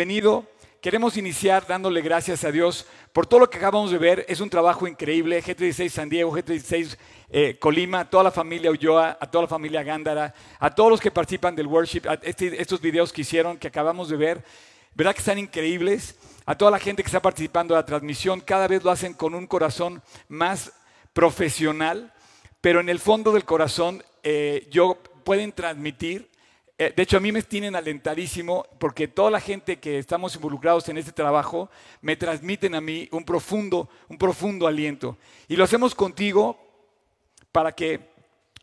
Bienvenido. Queremos iniciar dándole gracias a Dios por todo lo que acabamos de ver. Es un trabajo increíble. G36 San Diego, G36 eh, Colima, toda la familia Ulloa, a toda la familia Gándara, a todos los que participan del worship, este- estos videos que hicieron, que acabamos de ver. ¿Verdad que están increíbles? A toda la gente que está participando de la transmisión, cada vez lo hacen con un corazón más profesional, pero en el fondo del corazón eh, yo pueden transmitir eh, de hecho, a mí me tienen alentadísimo porque toda la gente que estamos involucrados en este trabajo me transmiten a mí un profundo, un profundo aliento. Y lo hacemos contigo para que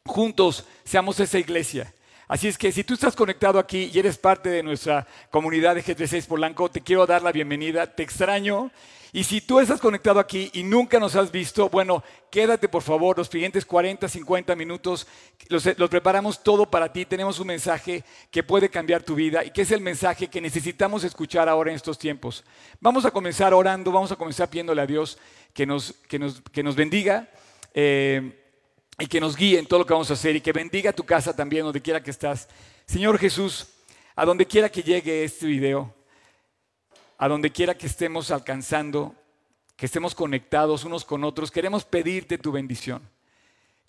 juntos seamos esa iglesia. Así es que si tú estás conectado aquí y eres parte de nuestra comunidad de G36 Polanco, te quiero dar la bienvenida, te extraño. Y si tú estás conectado aquí y nunca nos has visto, bueno, quédate por favor los siguientes 40, 50 minutos. Los, preparamos todo para ti. Tenemos un mensaje que puede cambiar tu vida y que es el mensaje que necesitamos escuchar ahora en estos tiempos. Vamos a comenzar orando, vamos a comenzar pidiéndole a Dios que nos, que nos, que nos bendiga. eh, y que nos guíe en todo lo que vamos a hacer y que bendiga tu casa también, donde quiera que estás. Señor Jesús, a donde quiera que llegue este video, a donde quiera que estemos alcanzando, que estemos conectados unos con otros, queremos pedirte tu bendición.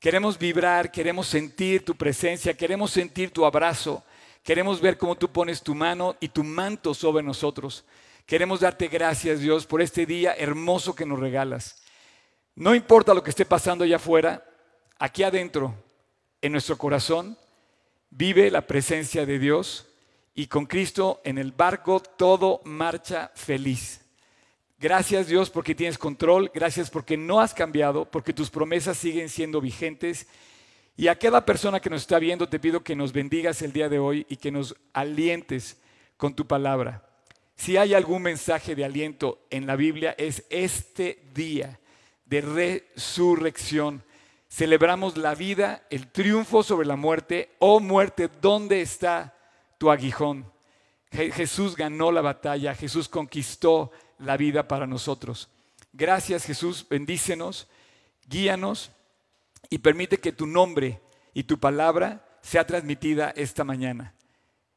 Queremos vibrar, queremos sentir tu presencia, queremos sentir tu abrazo, queremos ver cómo tú pones tu mano y tu manto sobre nosotros. Queremos darte gracias, Dios, por este día hermoso que nos regalas. No importa lo que esté pasando allá afuera, aquí adentro, en nuestro corazón, vive la presencia de Dios y con Cristo en el barco todo marcha feliz. Gracias Dios porque tienes control, gracias porque no has cambiado, porque tus promesas siguen siendo vigentes. Y a cada persona que nos está viendo te pido que nos bendigas el día de hoy y que nos alientes con tu palabra. Si hay algún mensaje de aliento en la Biblia es este día de resurrección. Celebramos la vida, el triunfo sobre la muerte. Oh muerte, ¿dónde está tu aguijón? Je- Jesús ganó la batalla, Jesús conquistó la vida para nosotros. Gracias Jesús, bendícenos, guíanos y permite que tu nombre y tu palabra sea transmitida esta mañana.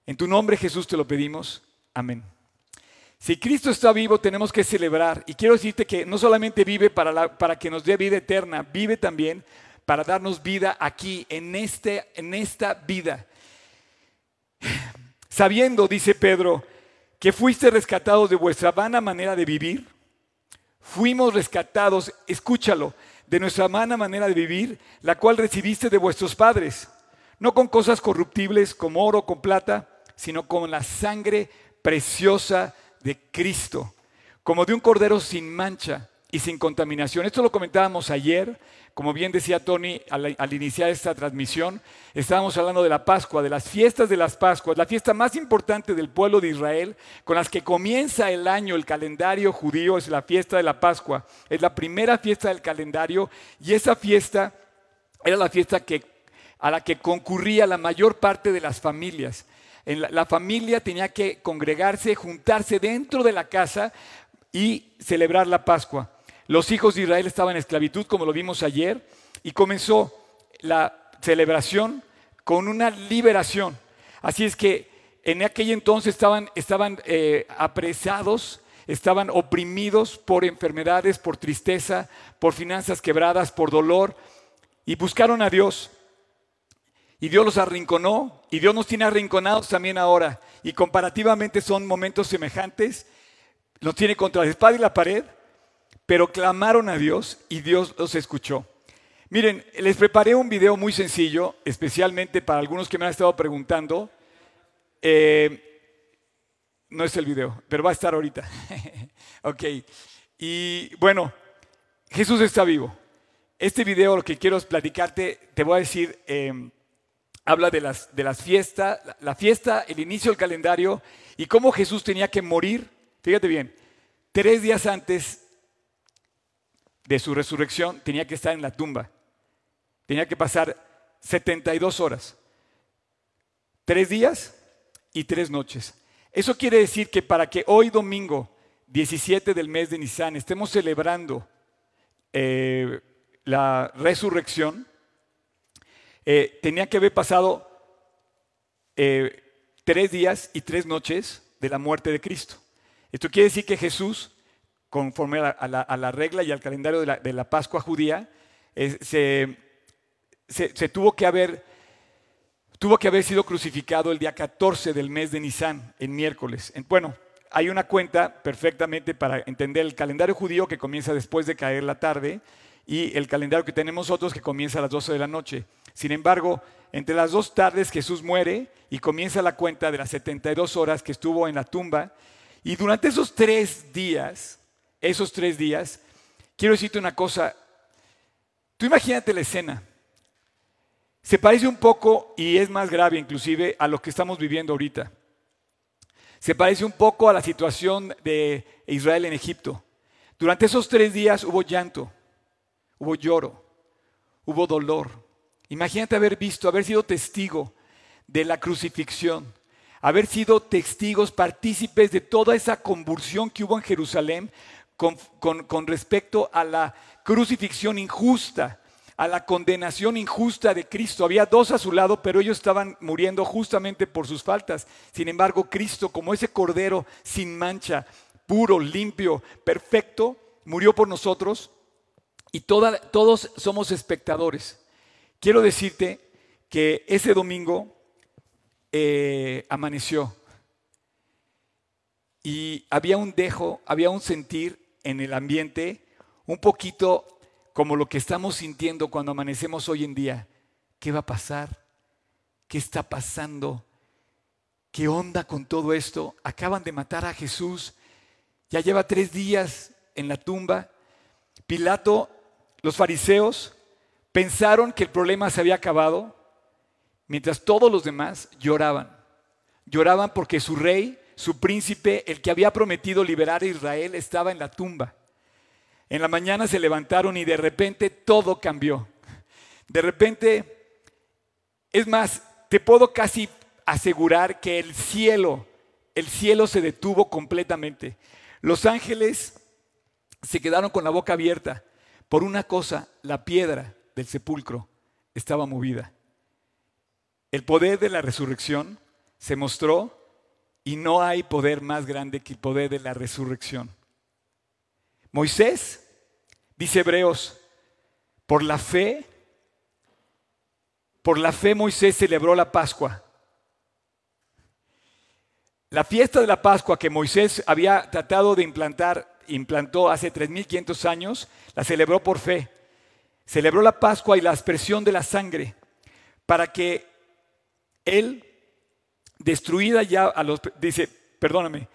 En tu nombre Jesús te lo pedimos. Amén. Si Cristo está vivo, tenemos que celebrar. Y quiero decirte que no solamente vive para, para que nos dé vida eterna, vive también para darnos vida aquí, en, este, en esta vida. Sabiendo, dice Pedro, que fuiste rescatados de vuestra vana manera de vivir, fuimos rescatados, escúchalo, de nuestra vana manera de vivir, la cual recibiste de vuestros padres, no con cosas corruptibles como oro con plata, sino con la sangre preciosa de Cristo, como de un cordero sin mancha y sin contaminación. Esto lo comentábamos ayer, como bien decía Tony al, al iniciar esta transmisión, estábamos hablando de la Pascua, de las fiestas de las Pascuas, la fiesta más importante del pueblo de Israel, con las que comienza el año, el calendario judío, es la fiesta de la Pascua, es la primera fiesta del calendario y esa fiesta era la fiesta que, a la que concurría la mayor parte de las familias. En la, la familia tenía que congregarse, juntarse dentro de la casa y celebrar la Pascua. Los hijos de Israel estaban en esclavitud, como lo vimos ayer, y comenzó la celebración con una liberación. Así es que en aquel entonces estaban, eh, apresados, estaban oprimidos por enfermedades, por tristeza, por finanzas quebradas, por dolor, y buscaron a Dios. Y Dios los arrinconó, y Dios nos tiene arrinconados también ahora. Y comparativamente son momentos semejantes. Nos tiene contra la espada y la pared, pero clamaron a Dios y Dios los escuchó. Miren, les preparé un video muy sencillo, especialmente para algunos que me han estado preguntando. Eh, no es el video, pero va a estar ahorita. ok. Y bueno, Jesús está vivo. Este video lo que quiero es platicarte, te voy a decir, eh, habla de las, de las fiestas, la- fiesta, el inicio del calendario y cómo Jesús tenía que morir, fíjate bien, tres días antes de su resurrección tenía que estar en la tumba. Tenía que pasar 72 horas. Tres días y tres noches. Eso quiere decir que para que hoy domingo, 17 del mes de Nisan, estemos celebrando eh, la resurrección, eh, tenía que haber pasado eh, tres días y tres noches de la muerte de Cristo. Esto quiere decir que Jesús, conforme a la, regla y al calendario de la, Pascua judía, se, tuvo, que haber, tuvo que haber sido crucificado el día 14 del mes de Nisan, en miércoles. Bueno, hay una cuenta perfectamente para entender el calendario judío que comienza después de caer la tarde y el calendario que tenemos nosotros que comienza a las 12 de la noche. Sin embargo, entre las dos tardes Jesús muere y comienza la cuenta de las 72 horas que estuvo en la tumba. Y durante esos tres días, esos tres días, quiero decirte una cosa. Tú imagínate la escena. Se parece un poco, y es más grave inclusive, a lo que estamos viviendo ahorita. Se parece un poco a la situación de Israel en Egipto. Durante esos tres días hubo llanto, hubo lloro, hubo dolor. Imagínate haber visto, haber sido testigo de la crucifixión, haber sido testigos, partícipes de toda esa convulsión que hubo en Jerusalén con, respecto a la crucifixión injusta a la condenación injusta de Cristo. Había dos a su lado, pero ellos estaban muriendo justamente por sus faltas. Sin embargo, Cristo, como ese cordero sin mancha, puro, limpio, perfecto, murió por nosotros y todos somos espectadores. Quiero decirte que ese domingo eh, amaneció y había un dejo, había un sentir en el ambiente un poquito como lo que estamos sintiendo cuando amanecemos hoy en día. ¿Qué va a pasar? ¿Qué está pasando? ¿Qué onda con todo esto? Acaban de matar a Jesús. Ya lleva tres días en la tumba. Pilato, los fariseos, pensaron que el problema se había acabado, mientras todos los demás lloraban. Lloraban porque su rey, su príncipe, el que había prometido liberar a Israel, estaba en la tumba. En la mañana se levantaron y de repente todo cambió. De repente, es más, te puedo casi asegurar que el cielo, el cielo se detuvo completamente. Los ángeles se quedaron con la boca abierta por una cosa, la piedra del sepulcro estaba movida. El poder de la resurrección se mostró y no hay poder más grande que el poder de la resurrección. Moisés, dice Hebreos, por la fe, por la fe Moisés celebró la Pascua. La fiesta de la Pascua que Moisés había tratado de implantar, implantó hace 3.500 años, la celebró por fe. Celebró la Pascua y la aspersión de la sangre para que él, destruida ya a los, dice, perdóname,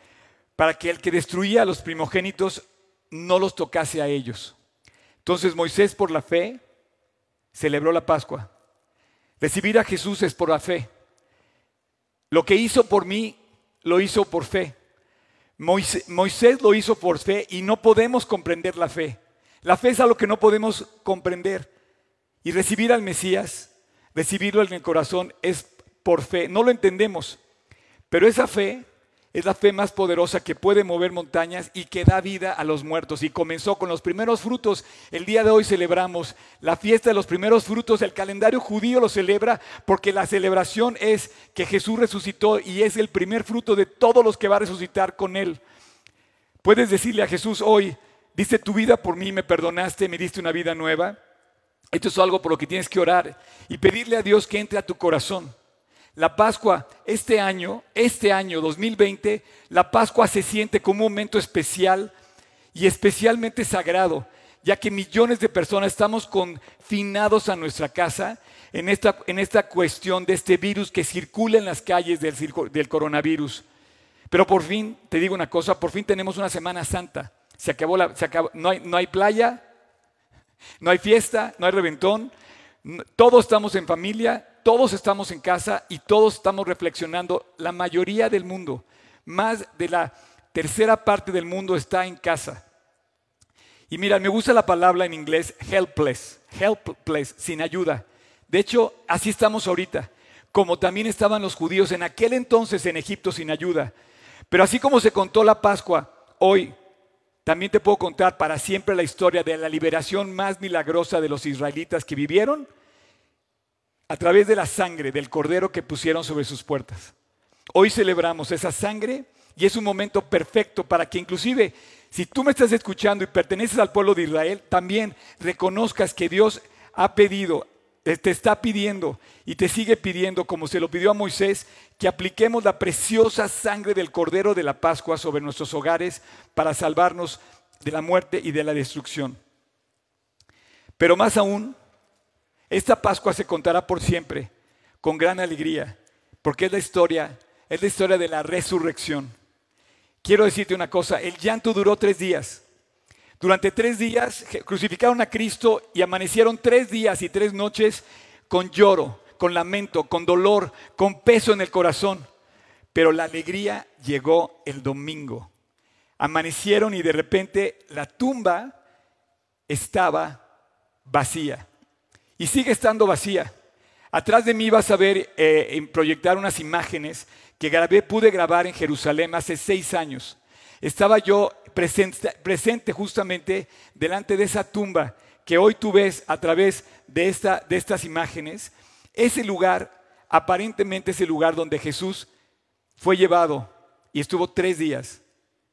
para que el que destruía a los primogénitos no los tocase a ellos. Entonces Moisés por la fe celebró la Pascua. Recibir a Jesús es por la fe. Lo que hizo por mí, lo hizo por fe. Moisés, lo hizo por fe y no podemos comprender la fe. La fe es algo que no podemos comprender. Y recibir al Mesías, recibirlo en el corazón, es por fe. No lo entendemos, pero esa fe es la fe más poderosa que puede mover montañas y que da vida a los muertos. Y comenzó con los primeros frutos. El día de hoy celebramos la fiesta de los primeros frutos. El calendario judío lo celebra porque la celebración es que Jesús resucitó y es el primer fruto de todos los que va a resucitar con él. Puedes decirle a Jesús hoy, diste tu vida por mí, me perdonaste, me diste una vida nueva. Esto es algo por lo que tienes que orar y pedirle a Dios que entre a tu corazón. La Pascua, este año, este año 2020, la Pascua se siente como un momento especial y especialmente sagrado, ya que millones de personas estamos confinados a nuestra casa en esta, en esta cuestión de este virus que circula en las calles del, del coronavirus. Pero por fin, te digo una cosa, por fin tenemos una Semana Santa. Se acabó la, se acabó, no, hay, no hay playa, no hay fiesta, no hay reventón, todos estamos en familia, todos estamos en casa y todos estamos reflexionando. La mayoría del mundo, más de la tercera parte del mundo está en casa. Y mira, me gusta la palabra en inglés helpless, helpless, sin ayuda. De hecho, así estamos ahorita, como también estaban los judíos en aquel entonces en Egipto sin ayuda. Pero así como se contó la Pascua, hoy también te puedo contar para siempre la historia de la liberación más milagrosa de los israelitas que vivieron a través de la sangre del cordero que pusieron sobre sus puertas. Hoy celebramos esa sangre y es un momento perfecto para que inclusive si tú me estás escuchando y perteneces al pueblo de Israel, también reconozcas que Dios ha pedido, eh, te está pidiendo y te sigue pidiendo, como se lo pidió a Moisés, que apliquemos la preciosa sangre del Cordero de la Pascua sobre nuestros hogares para salvarnos de la muerte y de la destrucción. Pero más aún, esta Pascua se contará por siempre, con gran alegría, porque es la historia, es la historia de la resurrección. Quiero decirte una cosa, el llanto duró tres días. Durante tres días crucificaron a Cristo y amanecieron tres días y tres noches con lloro, con lamento, con dolor, con peso en el corazón. Pero la alegría llegó el domingo. Amanecieron y de repente la tumba estaba vacía. Y sigue estando vacía. Atrás de mí vas a ver eh, proyectar unas imágenes que grabé, pude grabar en Jerusalén hace seis años. Estaba yo presente, presente justamente delante de esa tumba que hoy tú ves a través de, esta, de estas imágenes. Ese lugar, aparentemente es el lugar donde Jesús fue llevado y estuvo tres días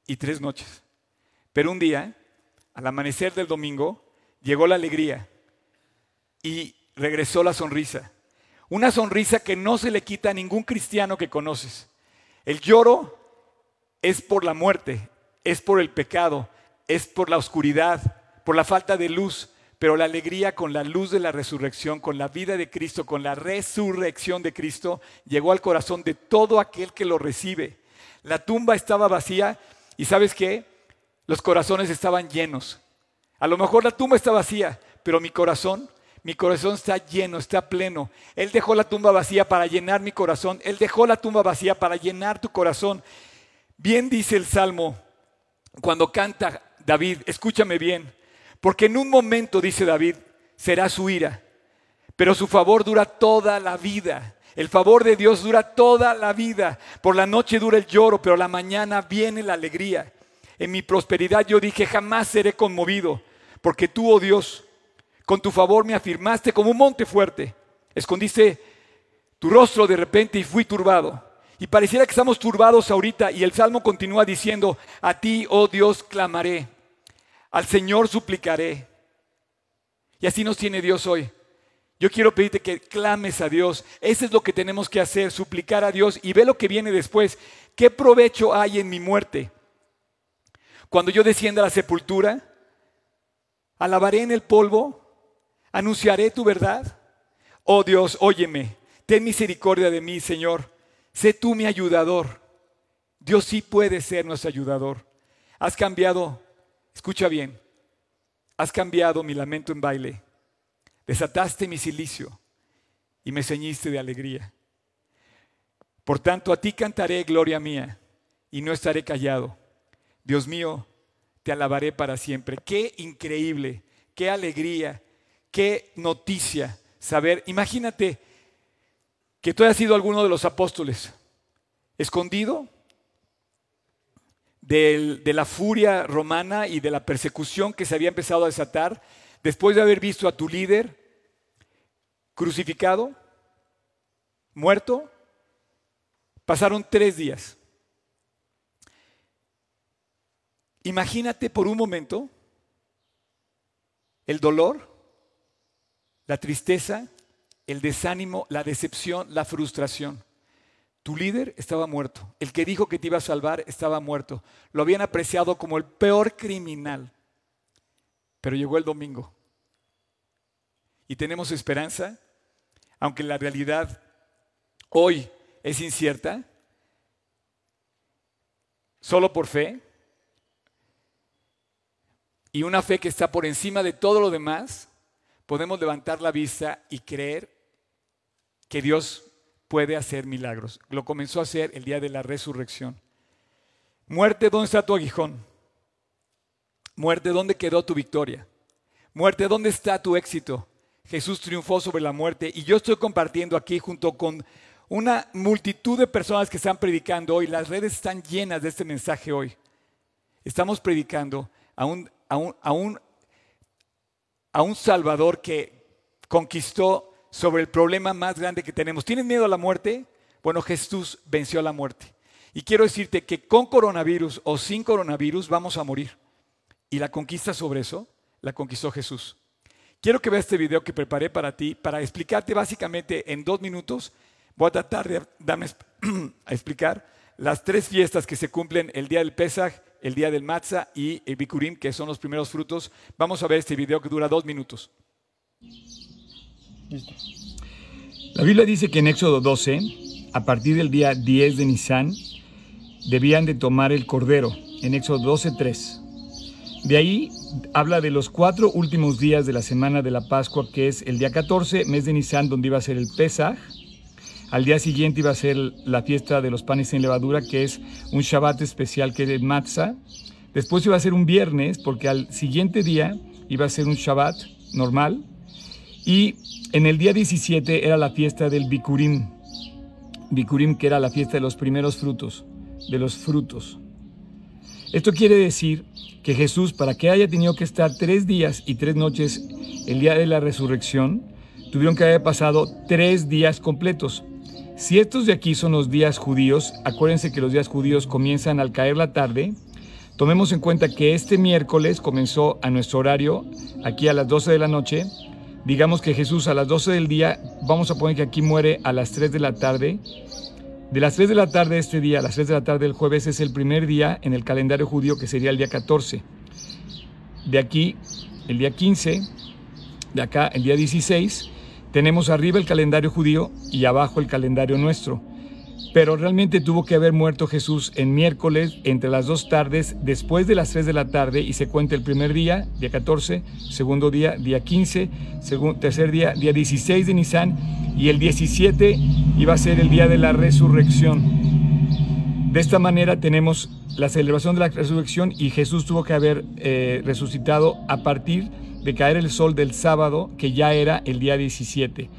y tres noches. Pero un día, al amanecer del domingo, llegó la alegría y regresó la sonrisa. Una sonrisa que no se le quita a ningún cristiano que conoces. El lloro es por la muerte, es por el pecado, es por la oscuridad, por la falta de luz, pero la alegría con la luz de la resurrección, con la vida de Cristo, con la resurrección de Cristo, llegó al corazón de todo aquel que lo recibe. La tumba estaba vacía y sabes qué? Los corazones estaban llenos. A lo mejor la tumba está vacía, pero mi corazón mi corazón está lleno, está pleno. Él dejó la tumba vacía para llenar mi corazón. Él dejó la tumba vacía para llenar tu corazón. Bien dice el Salmo cuando canta David, escúchame bien, porque en un momento, dice David, será su ira, pero su favor dura toda la vida. El favor de Dios dura toda la vida. Por la noche dura el lloro, pero la mañana viene la alegría. En mi prosperidad yo dije, jamás seré conmovido, porque tú, oh Dios, con tu favor me afirmaste como un monte fuerte. Escondiste tu rostro de repente y fui turbado. Y pareciera que estamos turbados ahorita y el Salmo continúa diciendo, a ti, oh Dios, clamaré, al Señor suplicaré. Y así nos tiene Dios hoy. Yo quiero pedirte que clames a Dios. Eso es lo que tenemos que hacer, suplicar a Dios y ve lo que viene después. ¿Qué provecho hay en mi muerte? Cuando yo descienda a la sepultura, alabaré en el polvo ¿Anunciaré tu verdad? Oh Dios, óyeme, ten misericordia de mí, Señor. Sé tú mi ayudador. Dios sí puede ser nuestro ayudador. Has cambiado, escucha bien, has cambiado mi lamento en baile. Desataste mi silicio y me ceñiste de alegría. Por tanto, a ti cantaré gloria mía y no estaré callado. Dios mío, te alabaré para siempre. Qué increíble, qué alegría, qué noticia saber. Imagínate que tú hayas sido alguno de los apóstoles, escondido de la furia romana y de la persecución que se había empezado a desatar, después de haber visto a tu líder crucificado, muerto, pasaron tres días. Imagínate por un momento el dolor la tristeza, el desánimo, la decepción, la frustración. Tu líder estaba muerto. El que dijo que te iba a salvar estaba muerto. Lo habían apreciado como el peor criminal. Pero llegó el domingo. Y tenemos esperanza, aunque la realidad hoy es incierta, solo por fe. Y una fe que está por encima de todo lo demás podemos levantar la vista y creer que Dios puede hacer milagros. Lo comenzó a hacer el día de la resurrección. Muerte, ¿dónde está tu aguijón? Muerte, ¿dónde quedó tu victoria? Muerte, ¿dónde está tu éxito? Jesús triunfó sobre la muerte y yo estoy compartiendo aquí junto con una multitud de personas que están predicando hoy. Las redes están llenas de este mensaje hoy. Estamos predicando a un, a a un Salvador que conquistó sobre el problema más grande que tenemos. ¿Tienes miedo a la muerte? Bueno, Jesús venció a la muerte. Y quiero decirte que con coronavirus o sin coronavirus vamos a morir. Y la conquista sobre eso la conquistó Jesús. Quiero que veas este video que preparé para ti, para explicarte básicamente en dos minutos. Voy a tratar de darme a explicar las tres fiestas que se cumplen el día del Pesach, el día del Matzah y el Bikurim, que son los primeros frutos. Vamos a ver este video que dura dos minutos. La Biblia dice que en Éxodo 12, a partir del día 10 de Nisan, debían de tomar el cordero, en Éxodo 12, 3. De ahí habla de los cuatro últimos días de la semana de la Pascua, que es el día 14, mes de Nisan, donde iba a ser el Pesaj. Al día siguiente iba a ser la fiesta de los panes sin levadura, que es un Shabbat especial que es de Matzah. Después iba a ser un viernes, porque al siguiente día iba a ser un Shabbat normal. Y en el día 17 era la fiesta del Bikurim. Bikurim, que era la fiesta de los primeros frutos, de los frutos. Esto quiere decir que Jesús, para que haya tenido que estar tres días y tres noches el día de la resurrección, tuvieron que haber pasado tres días completos. Si estos de aquí son los días judíos, acuérdense que los días judíos comienzan al caer la tarde, tomemos en cuenta que este miércoles comenzó a nuestro horario, aquí a las 12 de la noche, digamos que Jesús a las 12 del día, vamos a poner que aquí muere a las 3 de la tarde, de las 3 de la tarde de este día las 3 de la tarde del jueves es el primer día en el calendario judío que sería el día 14. De aquí, el día 15, de acá, el día 16, tenemos arriba el calendario judío y abajo el calendario nuestro. Pero realmente tuvo que haber muerto Jesús en miércoles entre las dos tardes, después de las 3 de la tarde, y se cuenta el primer día, día 14, segundo día, día 15, tercer día, día 16 de Nisan, y el 17 iba a ser el día de la resurrección. De esta manera tenemos la celebración de la resurrección y Jesús tuvo que haber eh, resucitado a partir de caer el sol del sábado, que ya era el día 17.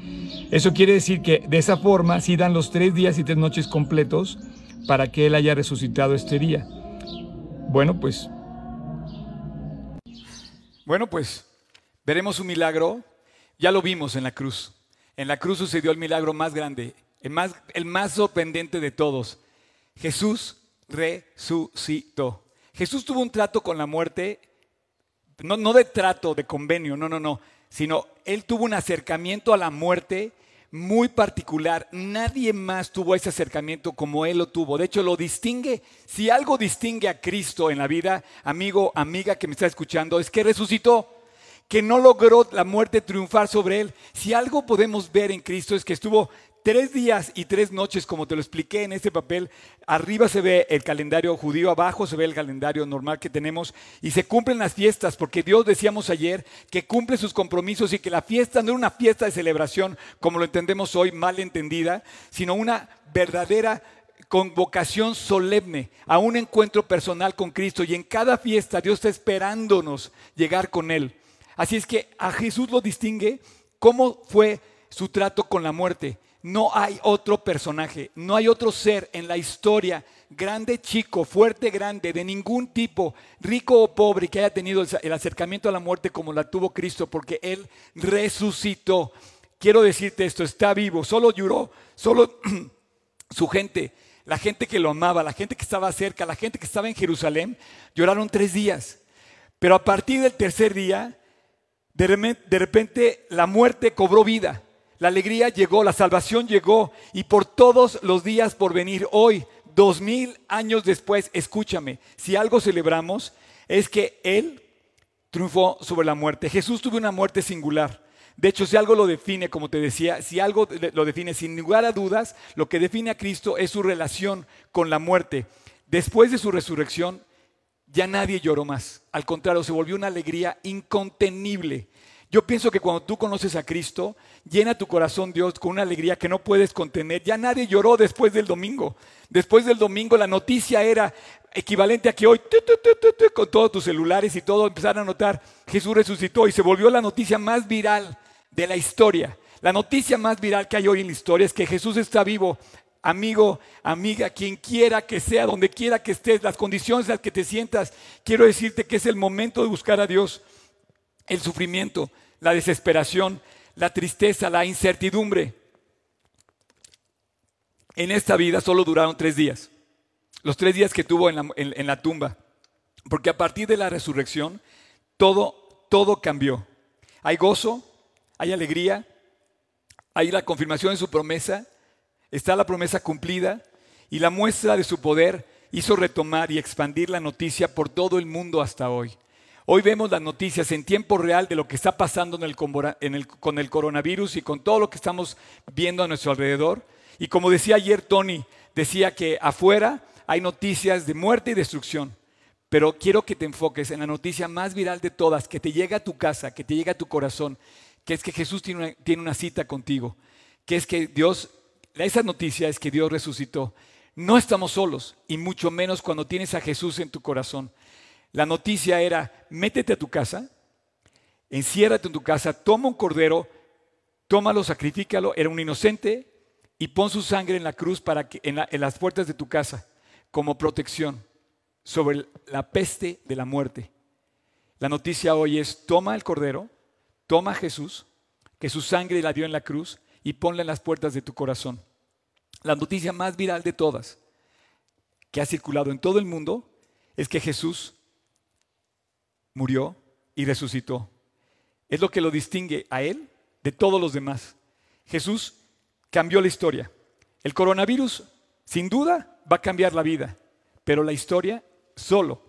Eso quiere decir que de esa forma sí dan los tres días y tres noches completos para que Él haya resucitado este día. Bueno, pues... Bueno, pues veremos un milagro. Ya lo vimos en la cruz. En la cruz sucedió el milagro más grande, el más, el más sorprendente de todos. Jesús resucitó. Jesús tuvo un trato con la muerte, no, no de trato, de convenio, no, no, no sino él tuvo un acercamiento a la muerte muy particular. Nadie más tuvo ese acercamiento como él lo tuvo. De hecho, lo distingue. Si algo distingue a Cristo en la vida, amigo, amiga que me está escuchando, es que resucitó que no logró la muerte triunfar sobre él. Si algo podemos ver en Cristo es que estuvo tres días y tres noches, como te lo expliqué en este papel. Arriba se ve el calendario judío, abajo se ve el calendario normal que tenemos y se cumplen las fiestas, porque Dios decíamos ayer que cumple sus compromisos y que la fiesta no era una fiesta de celebración, como lo entendemos hoy, mal entendida, sino una verdadera convocación solemne a un encuentro personal con Cristo y en cada fiesta Dios está esperándonos llegar con Él. Así es que a Jesús lo distingue cómo fue su trato con la muerte. No hay otro personaje, no hay otro ser en la historia, grande, chico, fuerte, grande, de ningún tipo, rico o pobre, que haya tenido el acercamiento a la muerte como la tuvo Cristo, porque Él resucitó. Quiero decirte esto, está vivo, solo lloró, solo su gente, la gente que lo amaba, la gente que estaba cerca, la gente que estaba en Jerusalén, lloraron tres días. Pero a partir del tercer día, de repente la muerte cobró vida. La alegría llegó, la salvación llegó y por todos los días por venir hoy, dos mil años después, escúchame, si algo celebramos es que Él triunfó sobre la muerte. Jesús tuvo una muerte singular. De hecho, si algo lo define, como te decía, si algo lo define sin lugar a dudas, lo que define a Cristo es su relación con la muerte. Después de su resurrección, ya nadie lloró más. Al contrario, se volvió una alegría incontenible. Yo pienso que cuando tú conoces a Cristo, llena tu corazón Dios con una alegría que no puedes contener. Ya nadie lloró después del domingo. Después del domingo la noticia era equivalente a que hoy con todos tus celulares y todo empezaron a notar Jesús resucitó y se volvió la noticia más viral de la historia. La noticia más viral que hay hoy en la historia es que Jesús está vivo. Amigo, amiga, quien quiera que sea, donde quiera que estés, las condiciones en las que te sientas, quiero decirte que es el momento de buscar a Dios el sufrimiento, la desesperación, la tristeza, la incertidumbre. En esta vida solo duraron tres días. los tres días que tuvo en la, en la tumba. Porque a partir de la resurrección, todo, todo cambió. Hay gozo, hay alegría, hay la confirmación de su promesa, está la promesa cumplida y la muestra de su poder hizo retomar y expandir la noticia por todo el mundo hasta hoy. Hoy vemos las noticias en tiempo real de lo que está pasando con el coronavirus y con todo lo que estamos viendo a nuestro alrededor. Y como decía ayer Tony, decía que afuera hay noticias de muerte y destrucción. Pero quiero que te enfoques en la noticia más viral de todas, que te llega a tu casa, que te llega a tu corazón, que es que Jesús tiene una, tiene una cita contigo, que es que Dios, esa noticia es que Dios resucitó. No estamos solos, y mucho menos cuando tienes a Jesús en tu corazón. La noticia era, métete a tu casa, enciérrate en tu casa, toma un cordero, tómalo, sacrifícalo, era un inocente, y pon su sangre en la cruz para que, en, en las puertas de tu casa como protección sobre la peste de la muerte. La noticia hoy es, toma el cordero, toma a Jesús, que su sangre la dio en la cruz, y ponla en las puertas de tu corazón. La noticia más viral de todas, que ha circulado en todo el mundo, es que Jesús murió y resucitó. Es lo que lo distingue a Él de todos los demás. Jesús cambió la historia. El coronavirus, sin duda, va a cambiar la vida, pero la historia solo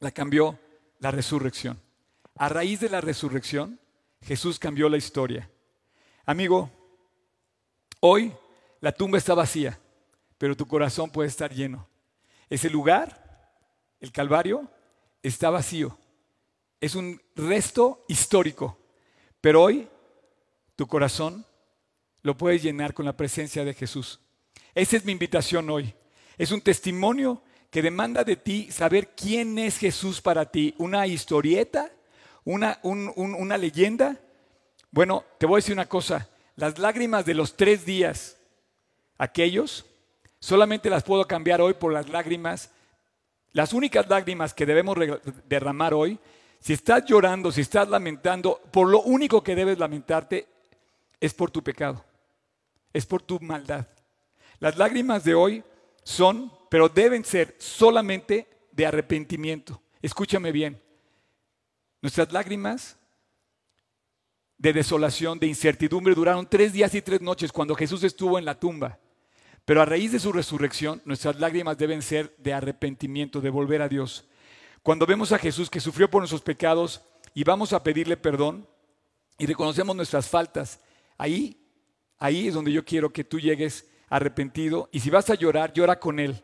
la cambió la resurrección. A raíz de la resurrección, Jesús cambió la historia. Amigo, hoy la tumba está vacía, pero tu corazón puede estar lleno. Ese lugar, el Calvario, está vacío. Es un resto histórico. Pero hoy tu corazón lo puedes llenar con la presencia de Jesús. Esa es mi invitación hoy. Es un testimonio que demanda de ti saber quién es Jesús para ti. ¿Una historieta? ¿Una, una leyenda? Bueno, te voy a decir una cosa. Las lágrimas de los tres días, aquellos, solamente las puedo cambiar hoy por las lágrimas. Las únicas lágrimas que debemos derramar hoy, si estás llorando, si estás lamentando, por lo único que debes lamentarte es por tu pecado, es por tu maldad. Las lágrimas de hoy son, pero deben ser solamente de arrepentimiento. Escúchame bien. Nuestras lágrimas de desolación, de incertidumbre, duraron tres días y tres noches cuando Jesús estuvo en la tumba. Pero a raíz de su resurrección, nuestras lágrimas deben ser de arrepentimiento, de volver a Dios. Cuando vemos a Jesús que sufrió por nuestros pecados y vamos a pedirle perdón y reconocemos nuestras faltas, ahí, ahí es donde yo quiero que tú llegues arrepentido y si vas a llorar, llora con Él.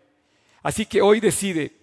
Así que hoy decide,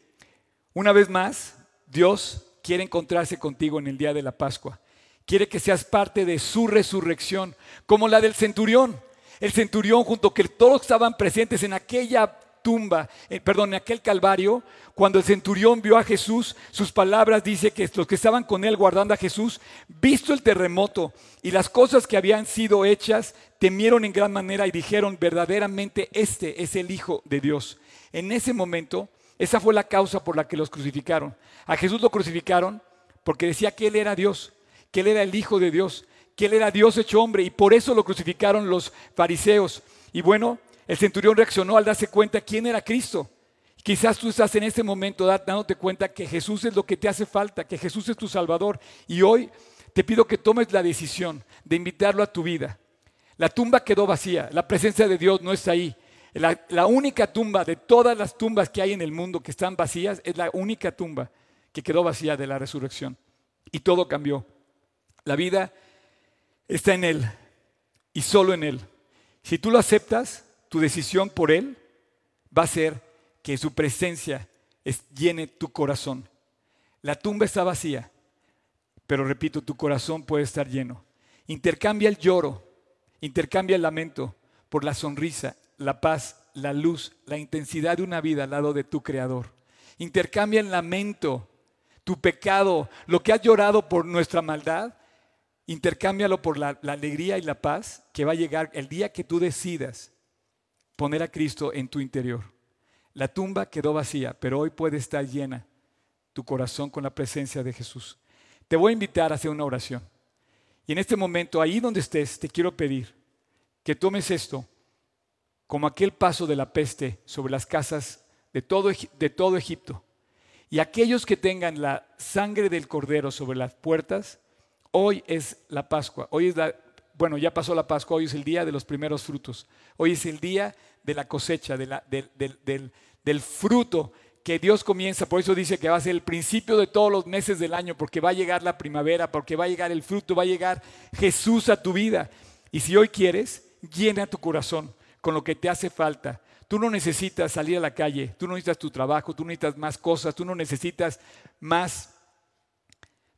una vez más, Dios quiere encontrarse contigo en el día de la Pascua. Quiere que seas parte de su resurrección, como la del centurión. El centurión junto que todos estaban presentes en aquella tumba, eh, perdón, en aquel calvario, cuando el centurión vio a Jesús, sus palabras dice que los que estaban con él guardando a Jesús, visto el terremoto y las cosas que habían sido hechas, temieron en gran manera y dijeron, verdaderamente este es el Hijo de Dios. En ese momento, esa fue la causa por la que los crucificaron. A Jesús lo crucificaron porque decía que Él era Dios, que Él era el Hijo de Dios, que Él era Dios hecho hombre y por eso lo crucificaron los fariseos. Y bueno, el centurión reaccionó al darse cuenta quién era Cristo. Quizás tú estás en este momento dándote cuenta que Jesús es lo que te hace falta, que Jesús es tu Salvador. Y hoy te pido que tomes la decisión de invitarlo a tu vida. La tumba quedó vacía, la presencia de Dios no está ahí. La, la, única tumba de todas las tumbas que hay en el mundo que están vacías es la única tumba que quedó vacía de la resurrección. Y todo cambió. La vida está en Él y solo en Él. Si tú lo aceptas, tu decisión por Él va a ser que su presencia llene tu corazón. La tumba está vacía, pero repito, tu corazón puede estar lleno. Intercambia el lloro, intercambia el lamento por la sonrisa, la paz, la luz, la intensidad de una vida al lado de tu Creador. Intercambia el lamento, tu pecado, lo que has llorado por nuestra maldad, intercámbialo por la, alegría y la paz que va a llegar el día que tú decidas poner a Cristo en tu interior. La tumba quedó vacía, pero hoy puede estar llena tu corazón con la presencia de Jesús. Te voy a invitar a hacer una oración. Y en este momento, ahí donde estés, te quiero pedir que tomes esto como aquel paso de la peste sobre las casas de todo, de todo Egipto. Y aquellos que tengan la sangre del cordero sobre las puertas, hoy es la Pascua, hoy es la, bueno, ya pasó la Pascua, hoy es el día de los primeros frutos, hoy es el día de la cosecha, del fruto que Dios comienza, por eso dice que va a ser el principio de todos los meses del año, porque va a llegar la primavera, porque va a llegar el fruto, va a llegar Jesús a tu vida. Y si hoy quieres, llena tu corazón con lo que te hace falta. Tú no necesitas salir a la calle, tú no necesitas tu trabajo, tú no necesitas más cosas, tú no necesitas más,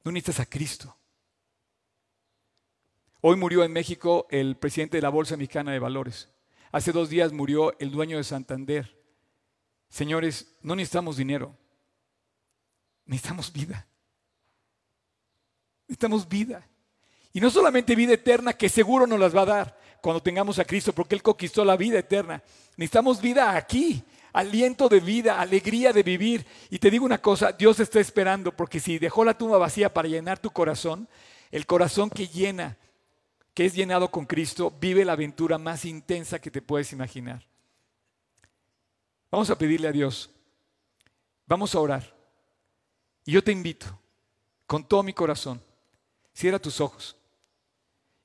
no necesitas a Cristo. Hoy murió en México el presidente de la Bolsa Mexicana de Valores. Hace dos días murió el dueño de Santander. Señores, no necesitamos dinero, necesitamos vida. Necesitamos vida. Y no solamente vida eterna, que seguro nos las va a dar cuando tengamos a Cristo, porque Él conquistó la vida eterna. Necesitamos vida aquí, aliento de vida, alegría de vivir. Y te digo una cosa, Dios está esperando, porque si dejó la tumba vacía para llenar tu corazón, el corazón que llena, que es llenado con Cristo, vive la aventura más intensa que te puedes imaginar. Vamos a pedirle a Dios. Vamos a orar. Y yo te invito, con todo mi corazón, cierra tus ojos,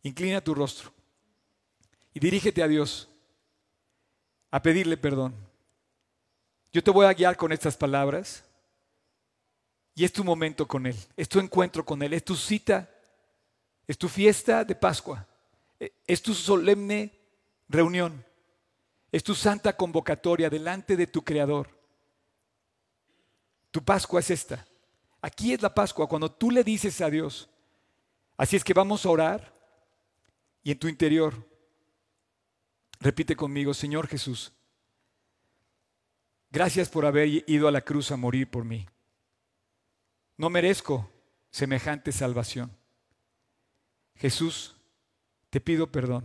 inclina tu rostro y dirígete a Dios a pedirle perdón. Yo te voy a guiar con estas palabras y es tu momento con Él, es tu encuentro con Él, es tu cita, es tu fiesta de Pascua, es tu solemne reunión. Es tu santa convocatoria delante de tu Creador. Tu Pascua es esta. Aquí es la Pascua, cuando tú le dices a Dios. Así es que vamos a orar y en tu interior repite conmigo, Señor Jesús, gracias por haber ido a la cruz a morir por mí. No merezco semejante salvación. Jesús, te pido perdón.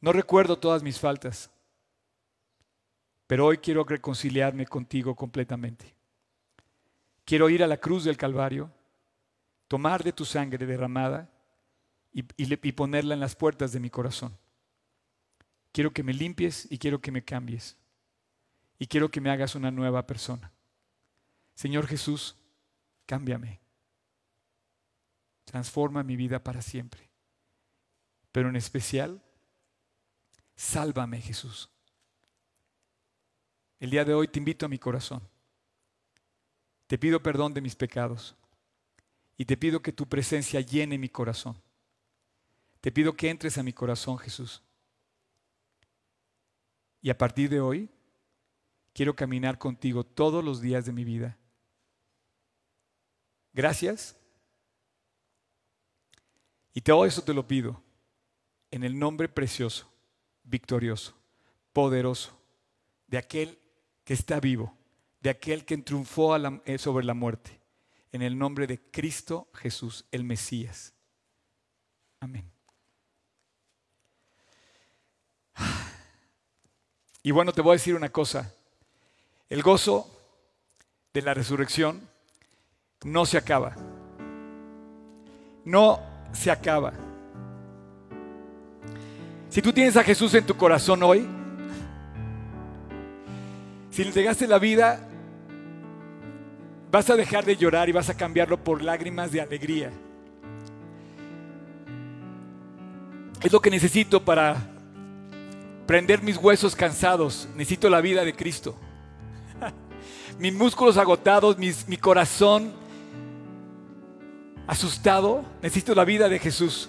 No recuerdo todas mis faltas, pero hoy quiero reconciliarme contigo completamente. Quiero ir a la cruz del Calvario, tomar de tu sangre derramada y, ponerla en las puertas de mi corazón. Quiero que me limpies y quiero que me cambies. Y quiero que me hagas una nueva persona. Señor Jesús, cámbiame. Transforma mi vida para siempre. Pero en especial, Sálvame, Jesús. El día de hoy te invito a mi corazón. Te pido perdón de mis pecados y te pido que tu presencia llene mi corazón. Te pido que entres a mi corazón, Jesús. Y a partir de hoy, quiero caminar contigo todos los días de mi vida. Gracias. Y todo eso te lo pido en el nombre precioso victorioso, poderoso, de aquel que está vivo, de aquel que triunfó eh, sobre la muerte, en el nombre de Cristo Jesús, el Mesías. Amén. Y bueno, te voy a decir una cosa. El gozo de la resurrección no se acaba. No se acaba. Si tú tienes a Jesús en tu corazón hoy, si le entregaste la vida, vas a dejar de llorar y vas a cambiarlo por lágrimas de alegría. Es lo que necesito para prender mis huesos cansados. Necesito la vida de Cristo. mis músculos agotados, mi corazón asustado. Necesito la vida de Jesús.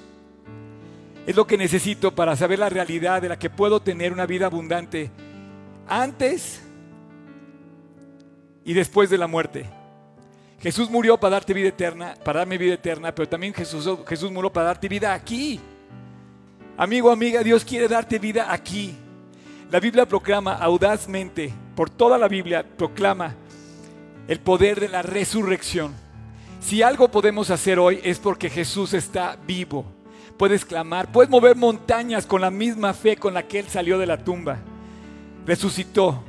Es lo que necesito para saber la realidad de la que puedo tener una vida abundante antes y después de la muerte. Jesús murió para darte vida eterna, para darme vida eterna, pero también Jesús, Jesús murió para darte vida aquí. Amigo, amiga, Dios quiere darte vida aquí. La Biblia proclama audazmente, por toda la Biblia proclama el poder de la resurrección. Si algo podemos hacer hoy es porque Jesús está vivo puedes clamar, puedes mover montañas con la misma fe con la que Él salió de la tumba. Resucitó.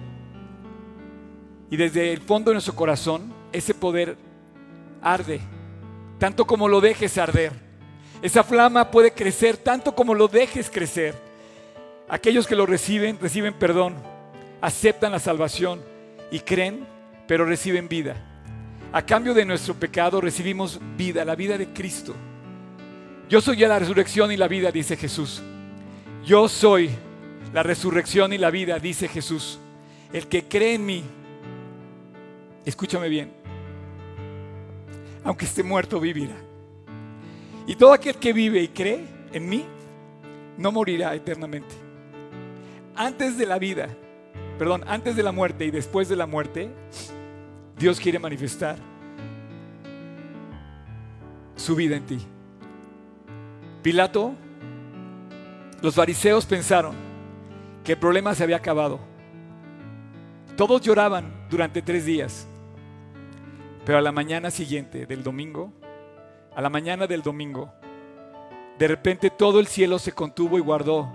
Y desde el fondo de nuestro corazón, ese poder arde, tanto como lo dejes arder. Esa flama puede crecer tanto como lo dejes crecer. Aquellos que lo reciben, reciben perdón. aceptan la salvación y creen, pero reciben vida. A cambio de nuestro pecado recibimos vida, la vida de Cristo. Yo soy ya la resurrección y la vida, dice Jesús. Yo soy la resurrección y la vida, dice Jesús. El que cree en mí, escúchame bien, aunque esté muerto, vivirá. Y todo aquel que vive y cree en mí, no morirá eternamente. Antes de la vida, perdón, antes de la muerte y después de la muerte, Dios quiere manifestar su vida en ti. Pilato, los fariseos pensaron que el problema se había acabado. Todos lloraban durante tres días, pero a la mañana siguiente del domingo, a la mañana del domingo, de repente todo el cielo se contuvo y guardó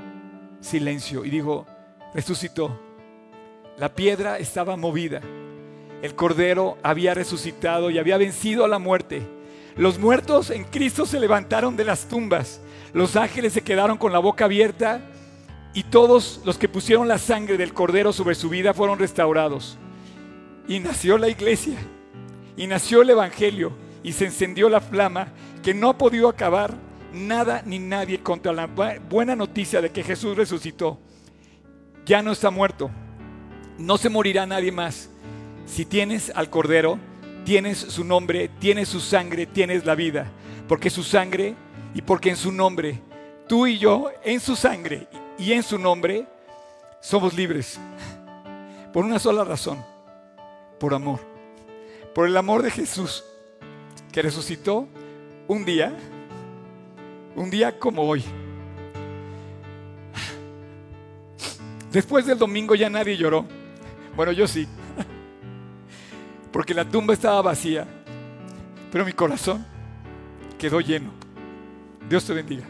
silencio y dijo, resucitó. La piedra estaba movida. El Cordero había resucitado y había vencido a la muerte. Los muertos en Cristo se levantaron de las tumbas. Los ángeles se quedaron con la boca abierta y todos los que pusieron la sangre del Cordero sobre su vida fueron restaurados. Y nació la iglesia. Y nació el Evangelio. Y se encendió la flama que no ha podido acabar nada ni nadie contra la buena noticia de que Jesús resucitó. Ya no está muerto. No se morirá nadie más. Si tienes al Cordero, tienes su nombre, tienes su sangre, tienes la vida. Porque su sangre y porque en su nombre, tú y yo, en su sangre y en su nombre, somos libres. Por una sola razón, por amor. Por el amor de Jesús, que resucitó un día, un día como hoy. Después del domingo ya nadie lloró. Bueno, yo sí porque la tumba estaba vacía, pero mi corazón quedó lleno. Dios te bendiga.